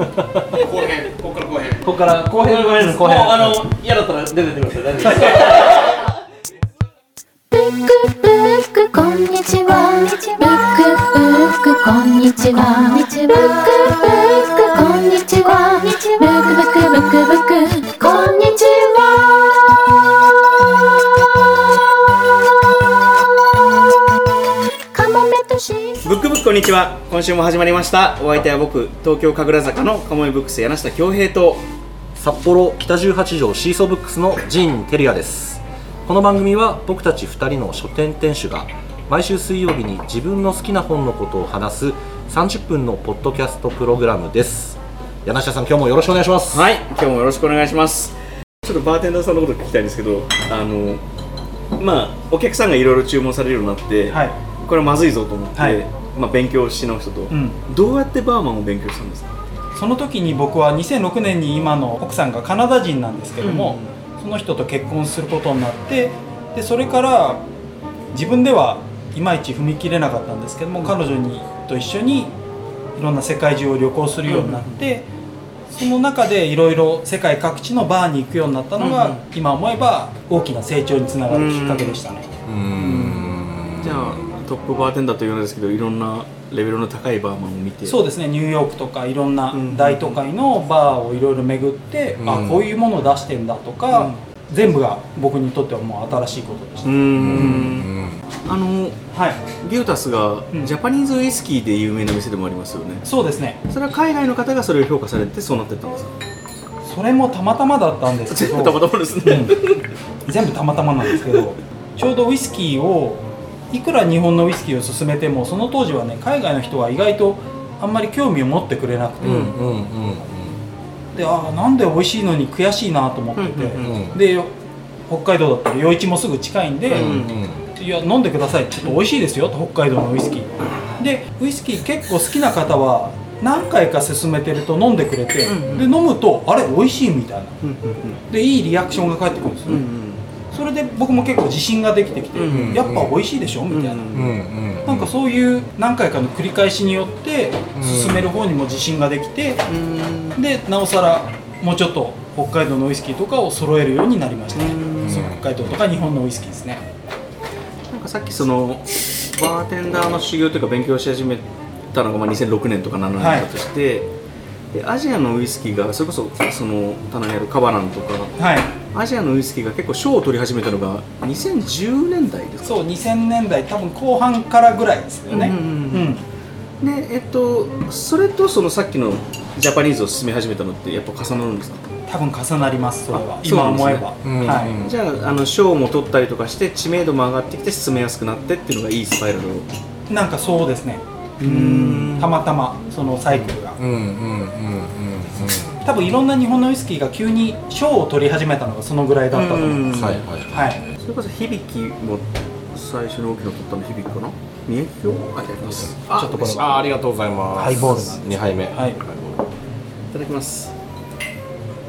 後編ここから後編。ここから後編後編。後編あの嫌だったら出てってください。大丈夫です。ブックブックこんにちは。ブックブックこんにちは。ブックブックこんにちは。今週も始まりました。お相手は僕東京神楽坂のカモメブックス柳下恭平と札幌北十八条シーソーブックスの陣照也です。この番組は僕たち2人の書店店主が毎週水曜日に自分の好きな本のことを話す30分のポッドキャストプログラムです。柳下さん今日もよろしくお願いします。はい今日もよろしくお願いします。ちょっとバーテンダーさんのこと聞きたいんですけどあのまあお客さんがいろいろ注文されるようになって、はい。これはまずいぞと思って、はいまあ、勉強し直したと、ん。どうやってバーマンを勉強したんですか？その時に僕は2006年に今の奥さんがカナダ人なんですけども、その人と結婚することになってでそれから自分ではいまいち踏み切れなかったんですけども彼女にと一緒にいろんな世界中を旅行するようになって、その中でいろいろ世界各地のバーに行くようになったのが、うん。今思えば大きな成長につながるきっかけでしたね。うーん。じゃあトップバーテンダーというのですけどいろんなレベルの高いバーマンを見て。そうですね。ニューヨークとかいろんなうん大都会のバーをいろいろ巡って、うん。あこういうものを出してんだとか、うん。全部が僕にとってはもう新しいことでした、うーんあのはい。ギュータスがうん。ジャパニーズウイスキーで有名な店でもありますよね。そうですね。それは海外の方がそれを評価されてそうなってったんですか？それもたまたまだったんですけど全部 たまたまですね、全部たまたまなんですけどちょうどウイスキーをいくら日本のウイスキーを勧めてもその当時はね海外の人は意外とあんまり興味を持ってくれなくて、うんうんうんでああなんで美味しいのに悔しいなと思ってて、うんうんうん。で北海道だったら余市もすぐ近いんで、うんうん。いや飲んでくださいちょっと美味しいですよと北海道のウイスキー。でウイスキー結構好きな方は何回か勧めてると飲んでくれて、うんうんで飲むとあれ美味しいみたいな。うんでいいリアクションが返ってくるんですよ、うんうんそれで僕も結構自信ができてきて、うんやっぱ美味しいでしょ？みたいな、うんうんうん。なんかそういう何回かの繰り返しによってうん進める方にも自信ができて、うん。でなおさらもうちょっと北海道のウイスキーとかを揃えるようになりました。ね、うん。そう北海道とか日本のウイスキーですね。なんかさっきそのバーテンダーの修行というか勉強し始めたのがまあ2006年とか7年だとして、でアジアのウイスキーがそれこそその棚にあるカバナンとかはいアジアのウイスキーが結構賞を取り始めたのが2010年代ですか？そう2000年代多分後半からぐらいですよね。うんうんうんでえっとそれとそのさっきのジャパニーズを進め始めたのってやっぱ重なるんですか？多分重なりますそれは。今思えば、うんはい。うん。じゃああの賞も取ったりとかして知名度も上がってきて進めやすくなってっていうのがいいスパイラルを。なんかそうですね。うん。たまたまそのサイクルが。うんうんうんうん多分いろんな日本のウイスキーが急に賞を取り始めたのがそのぐらいだったと思うんです。うん。はいはいはい。それこそ響きも最初の大きな取ったの響きかな？宮城京あいただきます。ちょっとこれは。あありがとうございます。ハイボールな。ん2杯目。はい。いただきます。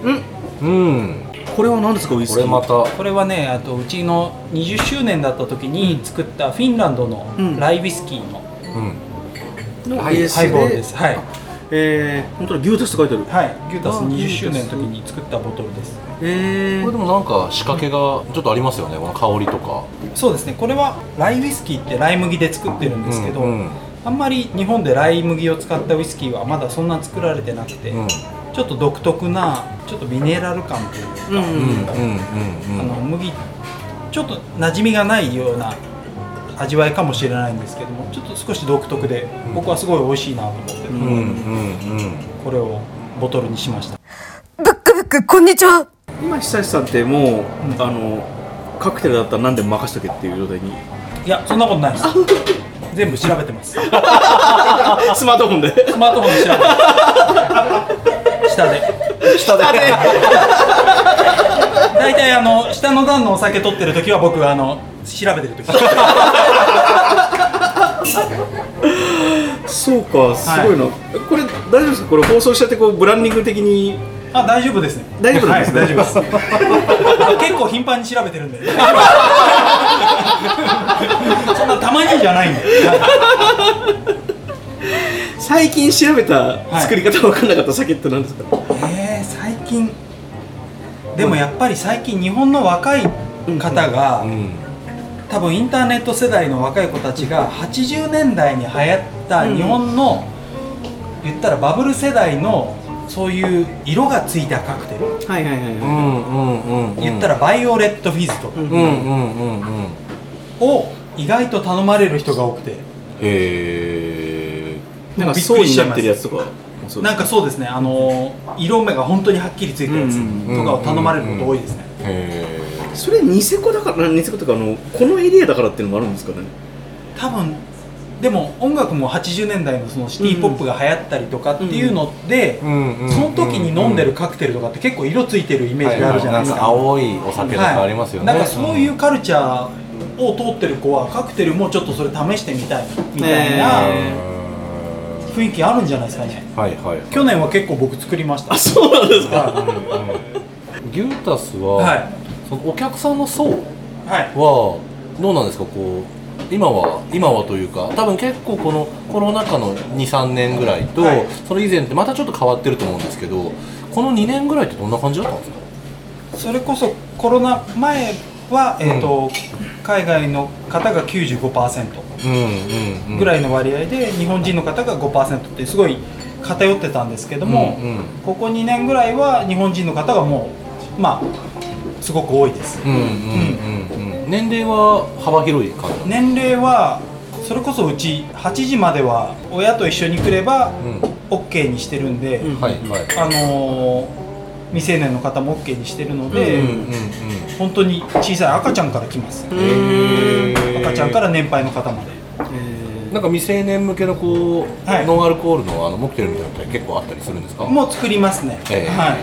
うん。これは何ですかウイスキー？これまた。これはねあとうちの20周年だった時に作ったフィンランドのうん。ライウイスキーのうん。のベースハイボールです。はいえー、本当だギュータスって書いてある。はい。ギュータスあ20周年の時に作ったボトルです。えこれでもなんか仕掛けがちょっとありますよねこの香りとか。そうですね。これはライウイスキーってライ麦で作ってるんですけど、うん。うんあんまり日本でライ麦を使ったウイスキーはまだそんな作られてなくて、うん。ちょっと独特なちょっとミネラル感というか、麦ちょっと馴染みがないような味わいかもしれないんですけどもちょっと少し独特で僕はすごい美味しいなと思って、うんうんうん。これをボトルにしました。ブックブックこんにちは。今久志さんってもう、あのカクテルだったら何でも任しとけっていう状態に？いやそんなことないです。全部調べてます。ス スマートフォンで？マートフォンで調べて 下で。下で大体あの下の段のお酒取ってる時は僕あの調べてる時。そうかすごいな、これ大丈夫ですか？これ放送しちゃってこうブランディング的に？あ大丈夫です。ね大丈夫ですね。はい、大丈夫です。結構頻繁に調べてるんで。そんなたまにじゃないんで、最近調べた作り方分かんなかった酒って何ですか、えー、最近でもやっぱり最近日本の若い方が、うん多分インターネット世代の若い子たちが80年代に流行った日本の、言ったらバブル世代のそういう色がついたカクテル、はいはいはいはうんうんうんうん言ったらバイオレットフィズとか。うんうんうんうんうん。を意外と頼まれる人が多くて。へえんかびっく層になっりしちゃいます。てるやつとかそうなんかそうですね。あの色目が本当にはっきりついたやつうんとかを頼まれること多いですね、へそれニセコだからニセコとかあのこのエリアだからっていうのもあるんですかね？多分でも音楽も80年代のそのシティ・ポップが流行ったりとかっていうので、その時に飲んでるカクテルとかって結構色ついてるイメージがあるじゃないですか,、青いお酒とかありますよね、なんかそういうカルチャーを通ってる子はカクテルもちょっとそれ試してみたいみたいなへ雰囲気あるんじゃないですかね。はいはい去年は結構僕作りました。あそうなんですか。はギュータスは、いはいそのお客さんの層はいはどうなんですか？こう今は今はというか多分結構このコロナ禍の23年ぐらいと、はい。それ以前ってまたちょっと変わってると思うんですけどこの2年ぐらいってどんな感じだったんですか？それこそコロナ前は、えーと海外の方が95%うんうんうん。ぐらいの割合で日本人の方が5%ってすごい偏ってたんですけども、うんうん。ここ2年ぐらいは日本人の方がもうまあすごく多いです、うんうんうんうん年齢は幅広い感じ？年齢はそれこそうち8時までは親と一緒に来ればうん。OK にしてるんで、うんはいはい。あのー未成年の方も OK にしてるので、うんうんうん。本当に小さい赤ちゃんから来ます、赤ちゃんから年配の方まで。えなんか未成年向けのこう、はい。ノンアルコールのあのモクテルみたいなのって結構あったりするんですか？もう作りますね、ええ。はい。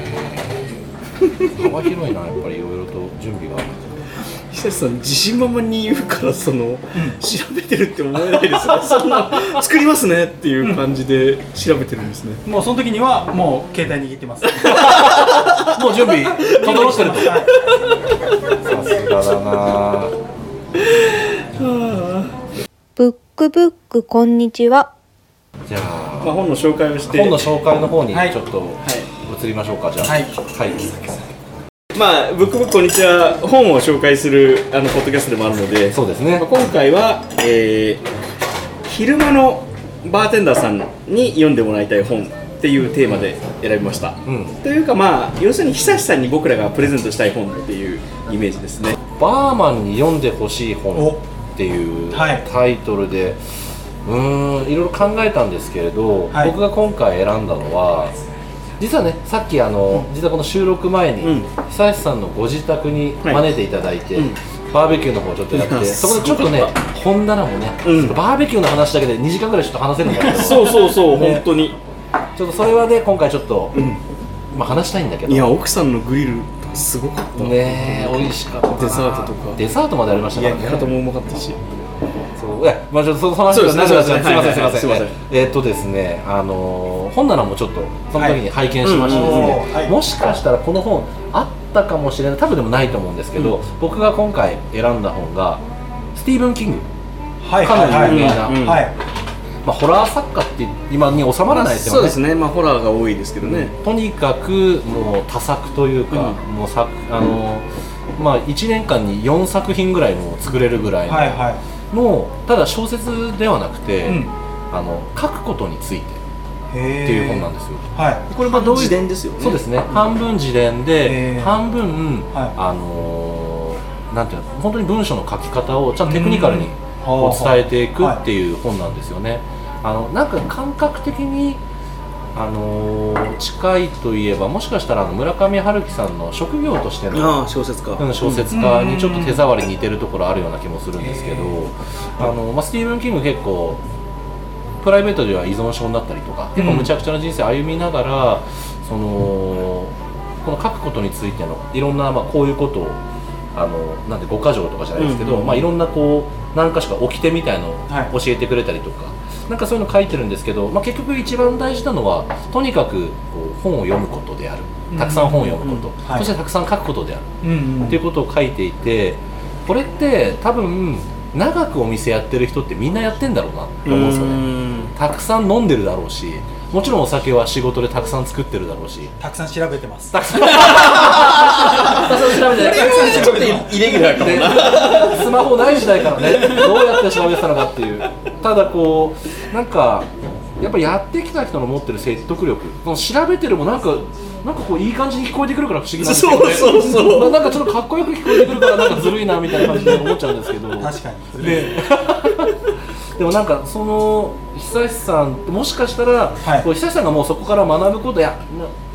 幅広いなやっぱりいろいろと準備が。ー久志さん自信満々に言うからその、調べてるって思えないですね。そんな作りますねっていう感じで調べてるんですね、もうその時にはもう携帯握ってます。もう準備 整ってる。とはい。さすがだな。ブックブックこんにちは。じゃあまあ、本の紹介をして。本の紹介の方にはい。ちょっと移りましょうか、じゃあ。はい。はいまあ、ブックブックこんにちは。本を紹介するあのポッドキャストでもあるので。そうですね。まあ、今回は、えー昼間のバーテンダーさんに読んでもらいたい本っていうテーマで選びました、うん。というかまあ要するに久志さんに僕らがプレゼントしたい本っていうイメージですね。バーマンに読んでほしい本っていうはい。タイトルで、うーんいろいろ考えたんですけれど、はい。僕が今回選んだのは実はねさっきあの、実はこの収録前に、うん。久石さんのご自宅にはい。招いていただいて、うん。バーベキューの方をちょっとやって、うんそこでちょっとね本棚もね、バーベキューの話だけで2時間ぐらいちょっと話せるのかな。そうそうそう、ね。本当に、ちょっとそれはね今回ちょっと、うん、まあ、話したいんだけど。いや奥さんのグリルすごかった。ねえ美味しかった。なデザートとか。デザートまでありましたからね。方もうまかったしそうえまあちょっとその話そうですね長くなっちゃうすね。すいませんすいません。はいはいえーっとですねあのー本棚もちょっとその時に拝見しましてですはいうん。ねはい。もしかしたらこの本あったかもしれない。多分でもないと思うんですけど僕が今回選んだ本がスティーブン・キングはい。かなり有名な。うんはい。まあホラー作家って今に収まらないですよね。そうですね。まあホラーが多いですけどね、とにかくもう多作というか、うもう作あのまあ1年間に4作品ぐらいも作れるぐらいの、はいはのただ小説ではなくて、いうん。あの書くことについて。へっていう本なんですよ。はい。これはどういう？自伝ですよね。そうですね、半分自伝で、半分、はい。あのーなんていうの本当に文章の書き方をちゃんとテクニカルにうん。こう伝えていくっていう本なんですよね。あのなんか感覚的にあのー近いといえばもしかしたらあの村上春樹さんの職業としての小説家、うん小説家にちょっと手触り似てるところあるような気もするんですけど、あのまあ、スティーブン・キング結構プライベートでは依存症になったりとか結構むちゃくちゃな人生歩みながら、そのこの書くことについてのいろんな、まあ、こういうことをあのなんで五箇条とかじゃないですけど、まあ、いろんなこう何かしか掟みたいのをはい。教えてくれたりとか、なんかそういうの書いてるんですけど、まあ、結局一番大事なのはとにかくこう本を読むことである。たくさん本を読むこと、そしてたくさん書くことである。うんうん。っていうことを書いていてこれって多分長くお店やってる人ってみんなやってんだろうなって思うんですよね。たくさん飲んでるだろうしもちろんお酒は仕事でたくさん作ってるだろうし。たくさん調べてます。たくさん調べて。ちょっとイレギュラーかもな。スマホない時代からねどうやって調べてたのかっていう。ただこうなんかやっぱやってきた人の持ってる説得力この調べてるもなんかなんかこういい感じに聞こえてくるから不思議なんですけど、ね、そうそうそう。ななんかちょっとかっこよく聞こえてくるからなんかずるいなみたいな感じで思っちゃうんですけど。確かにででもなんかその久石さんもしかしたら、はい。こう久石さんがもうそこから学ぶことや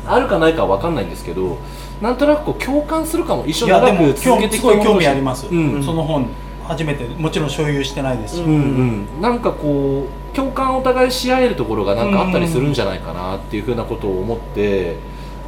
なあるかないかは分かんないんですけどなんとなくこう共感するかも一緒いに長やでもく続けてきたものとして味あります、うん。その本初めてもちろん所有してないですし、うんうん、なんかこう共感をお互いし合えるところがなんかあったりするんじゃないかなっていうふうなことを思って、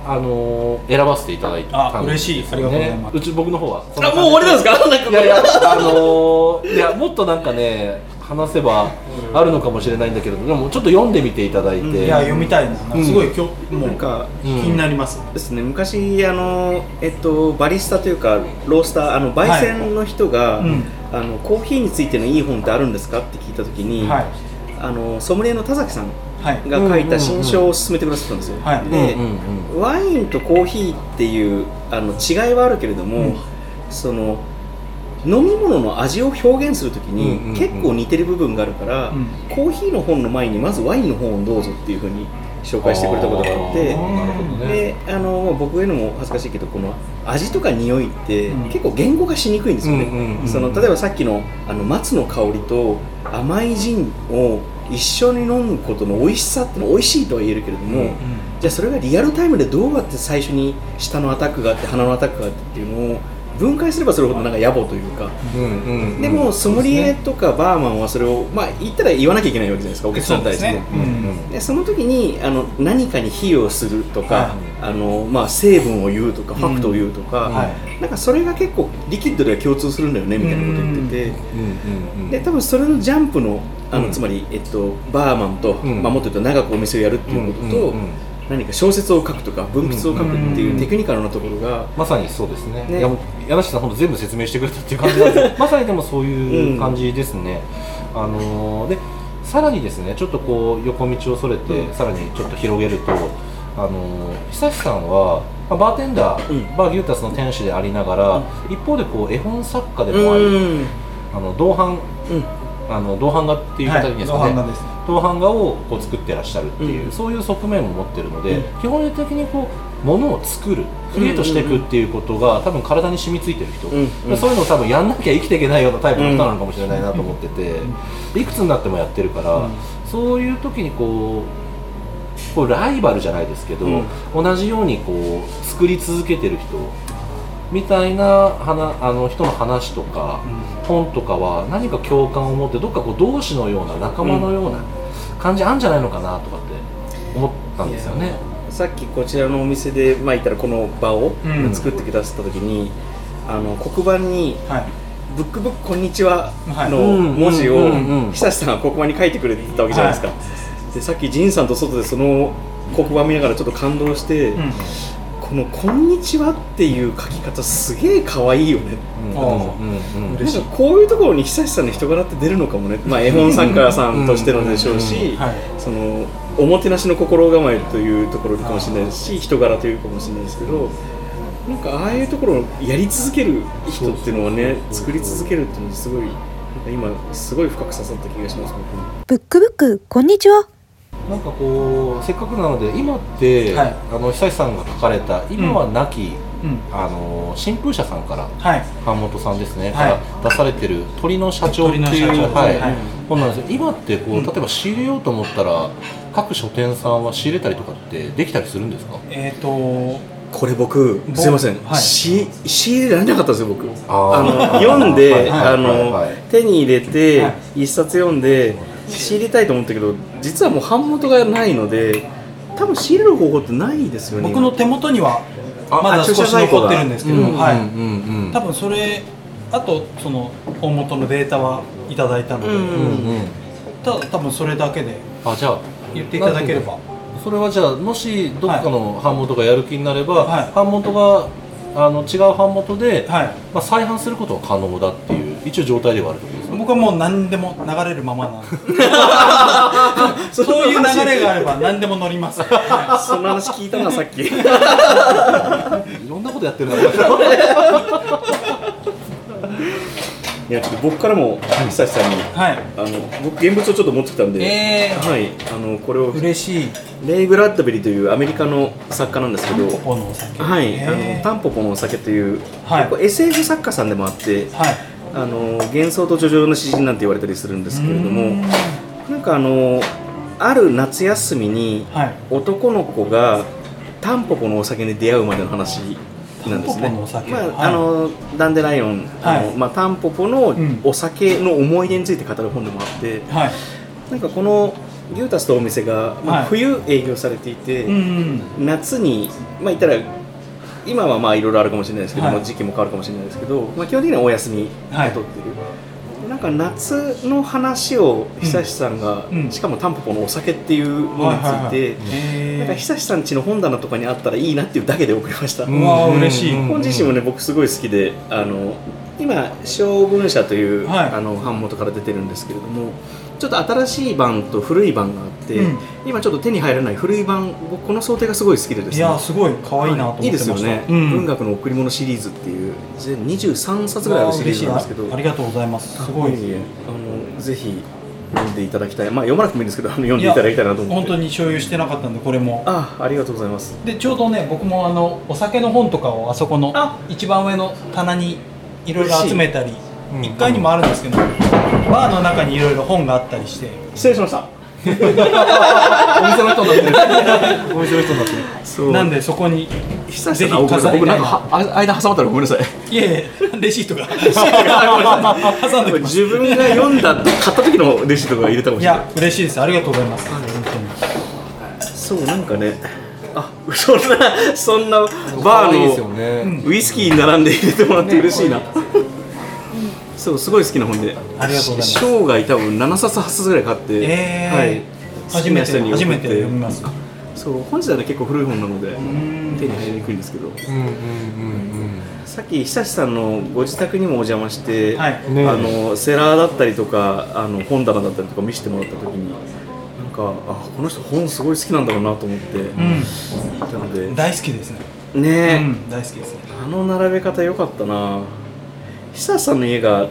あのー選ばせていただいたんですよ、ね、あ嬉しい。ありがとうございます。うち僕の方はあもう終わりなんですか？いやいやあのーいやもっとなんかね話せばあるのかもしれないんだけどでもちょっと読んでみていただいて、いや読みたいな。すごい今うんなか気になります、ですね。昔あの、えっと、バリスタというかロースターあの焙煎の人が、うん。あのコーヒーについてのいい本ってあるんですか？って聞いた時に、はいあのソムリエの田崎さんはい。が書いた新書を勧めてくださったんですよ、はいで、うんうんうん。ワインとコーヒーっていうあの違いはあるけれども、うん。その飲み物の味を表現するときに、うんうんうん。結構似てる部分があるから、うん。コーヒーの本の前にまずワインの本をどうぞっていうふうに紹介してくれたことがあってであのまあ僕が言うのも恥ずかしいけどこの味とか匂いって、うん。結構言語化しにくいんですよね、うんうんうんその例えばさっきのあの松の香りと甘いジンを一緒に飲むことの美味しさってのは美味しいとは言えるけれども、うん。じゃあそれがリアルタイムでどうやって最初に舌のアタックがあって鼻のアタックがあってっていうのを分解すればそれほどなんか野暮というか、でもソムリエとかバーマンはそれをまあ言ったら言わなきゃいけないわけじゃないですかお客さんに対してでその時にあの何かに比喩をするとか、はい。あのまあ、成分を言うとかファクトを言うとか、はなんかそれが結構リキッドでは共通するんだよねみたいなこと言ってて、で多分それのジャンプのあの、うん。つまり、えっと、バーマンと、うん。まあ、もっと言うと長くお店をやるっていうことと、何か小説を書くとか文筆を書くっていううんテクニカルなところが、まさにそうですね。ね。柳下さん本当全部説明してくれたっていう感じなんですけどまさにでもそういう感じですね、あのーでさらにですねちょっとこう横道をそれて、うん。さらにちょっと広げるとあのー久志さんは、まあ、バーテンダー、うん。バーギュータスの店主でありながら、一方でこう絵本作家でもあり、うん。あの銅版うん。あの銅版画っていうはい形ですかね、銅版画ですね銅版画をこう作ってらっしゃるっていう、うんそういう側面も持ってるので、うん基本的にこうものを作るクリエイトしていくっていうことが、多分体に染みついてる人、うんそういうのを多分やんなきゃ生きていけないようなタイプの人なのかもしれないなと思ってて、いくつになってもやってるから、そういう時にこうこうライバルじゃないですけど、同じようにこう作り続けてる人みたいな話あの人の話とか、本とかは何か共感を持ってどっかこう同志のような仲間のような感じあるんじゃないのかなとかって思ったんですよね。さっきこちらのお店で、まあ、言ったらこの場をうん。作ってくださった時に、あの黒板にはい「ブックブックこんにちは」はい。の文字をうんうんうん。久志さんが黒板に書いてくれてたわけじゃないですか、でさっき仁さんと外でその黒板見ながらちょっと感動して、うんこの「こんにちは」っていう書き方すげえ可愛いよね。うんうんうんなんかこういうところに久志さんの人柄って出るのかもね、まあ、絵本作家さんとしてのでしょうしはい。そのおもてなしの心構えというところかもしれないですし人柄というかもしれないですけどなんかああいうところをやり続ける人っていうのはね作り続けるっていうのはすごいなんか今すごい深く刺さった気がします僕に。ブックブックこんにちはなんかこうせっかくなので今って、はい。あの久志さんが書かれた今は亡き、うん。あの新風社さんからはい。版元さんですね、はい。から出されてる「鳥の社長」っていうはい。はい。本なんですよ。今ってこう、うん。例えば仕入れようと思ったら各書店さんは仕入れたりとかってできたりするんですか？えっ、とこれ僕ぼすいません、はい。し仕入れられなかったんですよ僕。あの読んで、あの、はい。手に入れて、はい。一冊読んで仕入れたいと思ったけど実はもう版元がないので多分仕入れる方法ってないですよね。僕の手元にはあまだ少し残ってるんですけど、うんはい、多分それあとその大元のデータはいただいたので、うんうんうん。ただ多分それだけであじゃあ言っていただければ。それはじゃあもしどっかの版元がやる気になれば、はい。版元があの違う版元で、はい。まあ、再販することは可能だっていう一応状態ではあるってことですう僕はもう何でも流れるままなんで そういう流れがあれば何でも乗ります、はそんな話聞いたなさっき。いろんなことやってるないやちょっと僕からも久志さんにい、はい、あの僕現物をちょっと持ってきたんで、えー。はいあのこれを嬉しい。レイ・ブラッドベリーというアメリカの作家なんですけどポポのお酒。はい、へあーのタンポポのお酒という、はい。結構 SF 作家さんでもあってはいあの幻想と叙情の詩人なんて言われたりするんですけれどもん。なんかあのある夏休みにはい。男の子がタンポポのお酒に出会うまでの話なんですね。まあはい。あのダンデライオン、あのはい。まあ、タンポポのん。お酒の思い出について語る本でもあって、はい。なんかこのギュータスとお店が、まあはい。冬営業されていて、うん夏にまあ言ったら今はまあいろいろあるかもしれないですけども、はい。時期も変わるかもしれないですけど、まあ、基本的にはお休みを取はいってる、でなんか夏の話を久志さんが、うん。しかもタンポポのお酒っていうものについて、えなんか久志さん家の本棚とかにあったらいいなっていうだけで送りました、うわー嬉しい。本自身もね僕すごい好きであの今小文社という、はい。あの版元から出てるんですけれどもちょっと新しい版と古い版があって、うん。今ちょっと手に入らない古い版僕この想定がすごい好きでですね。いやすごい可愛いなと思ってました。いいですよね、うん。文学の贈り物シリーズっていう全23冊ぐらいあるシリーズなんですけど。わありがとうございます。すごい。いえいえあのぜひ読んでいただきたい。まあ読まなくてもいいんですけどあの読んでいただきたいなと思って。本当に所有してなかったんでこれも。あありがとうございます。でちょうどね僕もあのお酒の本とかをあそこのあ一番上の棚にいろいろ集めたりうん1階にもあるんですけどバーの中にいろいろ本があったりして。失礼しました。お店の人になってる。お店の人になってるそうなんでそこに久ぜひ々僕飾り僕なんかはあ間挟まったらごめんなさい。いレシートが。挟んで自分が読んだ買った時のレシートが入れたかもしれない。や嬉しいです。ありがとうございます。本そうなんかねあそんなそんなバーのね、ウイスキーに並んで入れてもらって嬉しいな、そうすごい好きな本で。ありがとうございます。し生涯多分7冊8冊ぐらい買って、えー。はい。初めて初めて読みます。そう本自体は結構古い本なので手に入りにくいんですけど。うんうんうんさっき久志さんのご自宅にもお邪魔して、はい。うんねあのセラーだったりとかあの本棚だったりとか見せてもらった時になんかあこの人本すごい好きなんだろうなと思って、うん。なので。大好きですね。ねえ、うん大好きですね。あの並べ方良かったな久さんの家が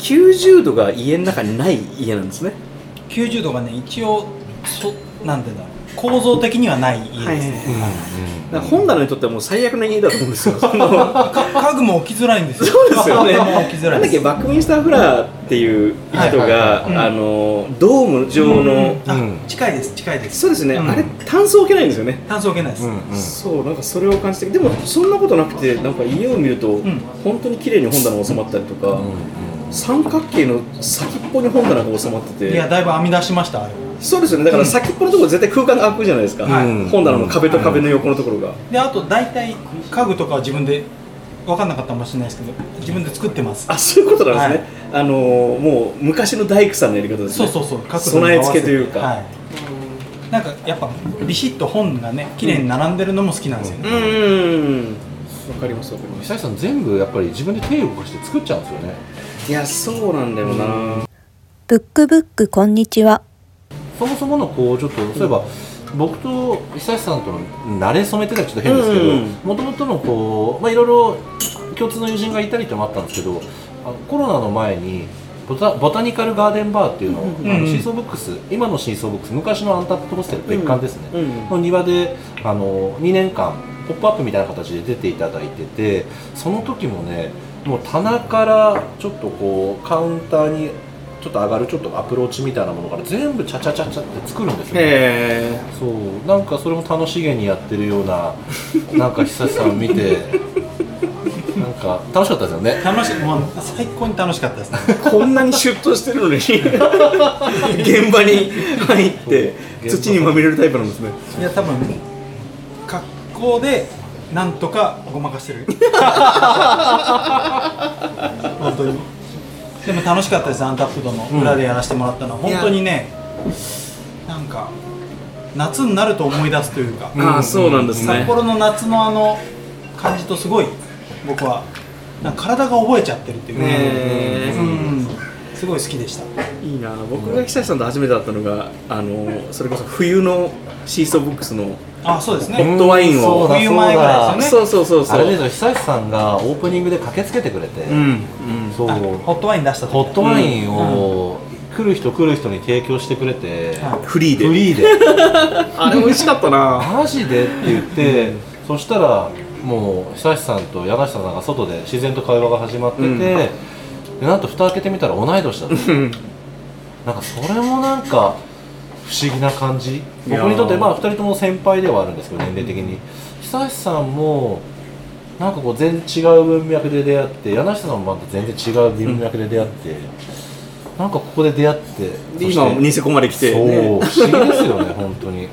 90度が家の中にない家なんですね。90度がね一応そなんでだろう。構造的にはない家ですね、はい本棚にとってはもう最悪な家だと思うんですよ。家具も置きづらいんですよ。そうですよね。家具も置きづらないんだっけバックミンスターフラーっていう人があのドーム状の、あうん。近いです近いです。そうですね、うん。あれタンス置けないんですよね、炭素置けないです、うんうん。そうなんかそれを感じてでもそんなことなくてなんか家を見ると、ん。本当に綺麗に本棚が収まったりとか、三角形の先っぽに本棚が収まってて。いやだいぶ編み出しましたあれそうですよね。だから先っぽのところ絶対空間が空くじゃないですか、はい。本棚の壁と壁の横のところが、であと大体家具とかは自分で分かんなかったかもしれないですけど自分で作ってます。あそういうことなんですね、あのーもう昔の大工さんのやり方ですね。そうそうそう。備え付けというか、はい、なんかやっぱビシッと本がね綺麗に並んでるのも好きなんですよ。ね、うん。うんわかりますわかります。久石さん全部やっぱり自分で手を動かして作っちゃうんですよね。いやそうなんだよな、ブックブックこんにちは。そもそものこうちょっとそういえば、僕と久石さんとの慣れ初めってのはちょっと変ですけどうんもともとのこう、まあ、いろいろ共通の友人がいたりってのもあったんですけどコロナの前にボタボタニカルガーデンバーっていうのを、うんシーソーブックス今のシーソーブックス昔のアンタップトホステル別館ですね、うんの庭であの2年間ポップアップみたいな形で出ていただいててその時もねもう棚からちょっとこうカウンターにちょっと上がるちょっとアプローチみたいなものから全部チャチャチャチャって作るんですよ、ね、へそう。なんかそれも楽しげにやってるような なんか久志さん見てなんか楽しかったですよね。楽しいもう最高に楽しかったですね。えこんなにシュッとしてるのに現場に入って土にまみれるタイプなんですね。いや多分格好でなんとかごまかしてる。本当にでも楽しかったですアンタップドの裏でやらせてもらったのは、本当にねなんか夏になると思い出すというか、ああそうなんですね。札幌の夏のあの感じとすごい僕はなんか体が覚えちゃってるっていう。か、へうん。すごい好きでしたいいな。僕が久志さんと初めて会ったのがあのそれこそ冬のシーソーブックスのあそうですホッねトワインを。そうだ冬前ぐらいですよね。そうそうそうそうあれですよ久石さんがオープニングで駆けつけてくれて、うんうん。そう。あホットワイン出した時ホットワインを来る人来る人に提供してくれて、はフリーで。フリーで。あれ美味しかったな。マジでって言って、そしたらもう久石さんと柳下さんが外で自然と会話が始まってて、うん。でなんと蓋開けてみたら同い年だった。うんなんかそれもなんか不思議な感じ。僕にとってまあ2人とも先輩ではあるんですけど年齢的に。久石さんもなんかこう全然違う文脈で出会って柳下さんもまた全然違う文脈で出会って、なんかここで出会って今ニセコまで来て、そうね、不思議ですよね 本当に。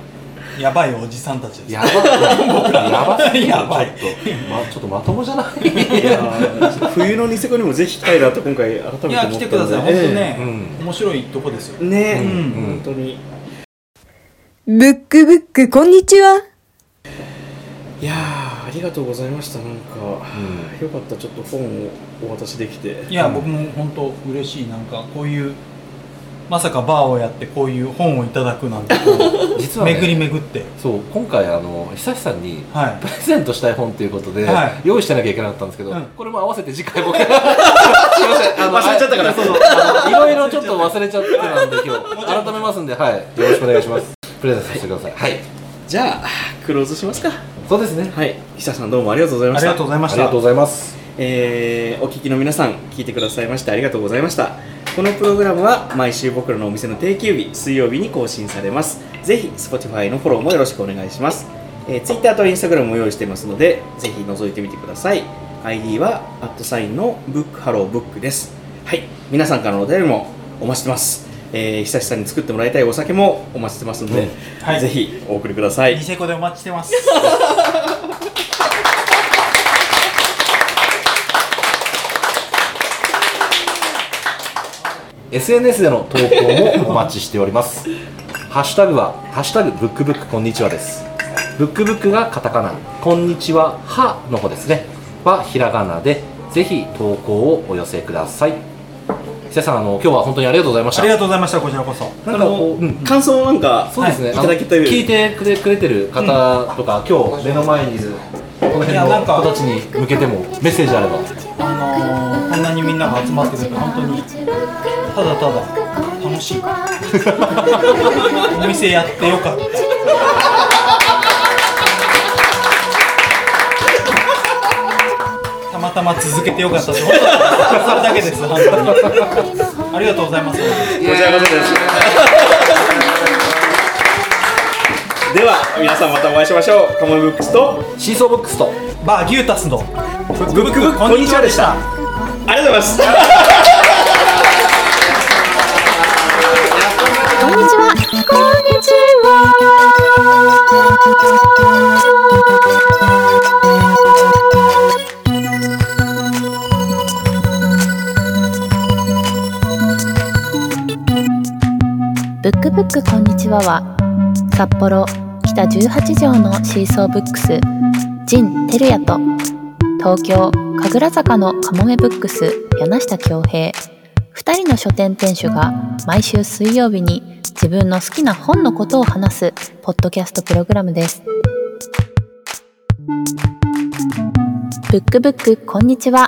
やばいおじさんたちです。やば やばすぎるやばい。ちょっと,、まあ、ちょっとまともじゃない？いやー冬のニセコにもぜひ来たいなと今回改めて思ったいや来てください。本当ね、うん面白いとこですよね。え、うん。本当に。ブックブック、こんにちは。いやーありがとうございましたなんか、よかったちょっと本をお渡しできて。いや僕も本当嬉しい。なんかこういうまさかバーをやってこういう本をいただくなんて。実は、ね、巡り巡って。そう今回あの久志さんにはい。プレゼントしたい本ということで、はい。用意してなきゃいけなかったんですけど、うん。これも合わせて次回僕。すいませんあの忘れちゃったから。あそうそう。いろいろちょっと忘れちゃってたんで今日改めますんではい。よろしくお願いします。プレゼントさせてください。はい。じゃあクローズしますか。そうですね。はい。久さんどうもありがとうございました。ありがとうございました。ありがとうございます。えーお聞きの皆さん聞いてくださいましてありがとうございましたこのプログラムは毎週僕らのお店の定休日水曜日に更新されます。ぜひ Spotify のフォローもよろしくお願いします、えー、Twitter と Instagram も用意していますのでぜひ覗いてみてください。ID はアットサインのブックハローブックです。はい。皆さんからのお便りもお待ちしてます。えー、久しさんに作ってもらいたいお酒もお待ちしてますので、はい。ぜひお送りください。ニセコでお待ちしてます SNS での投稿もお待ちしております。ハッシュタグは「ハッシュタグブックブックこんにちは」です。ブックブックがカタカナこんにちははの方ですね。はひらがなでぜひ投稿をお寄せください。瀬さんあの今日は本当にありがとうございました。ありがとうございましたこちらこそ。なんあのかこう、うん。感想なんか、そうですね、はいいただけたよ聞いてくれくれてる方とか、今日目の前にいるこの辺いやなんかの子たちに向けてもメッセージあれば。あのー、こんなにみんなが集まってくれて本当にただただ楽しい。お店やってよかったたま続けてよかったですそれだけです本当にありがとうございますこちらこそです。では皆さんまたお会いしましょう。カモンブックスとシーソーブックスとバーギュータスのブックブックこんにちはでした。ありがとうございます。こんにちは。こんにちは。ブックこんにちはは札幌北18条のシーソーブックス陣てるやと東京神楽坂のかもめブックス柳下恭平2人の書店店主が毎週水曜日に自分の好きな本のことを話すポッドキャストプログラムです。ブックブックこんにちは。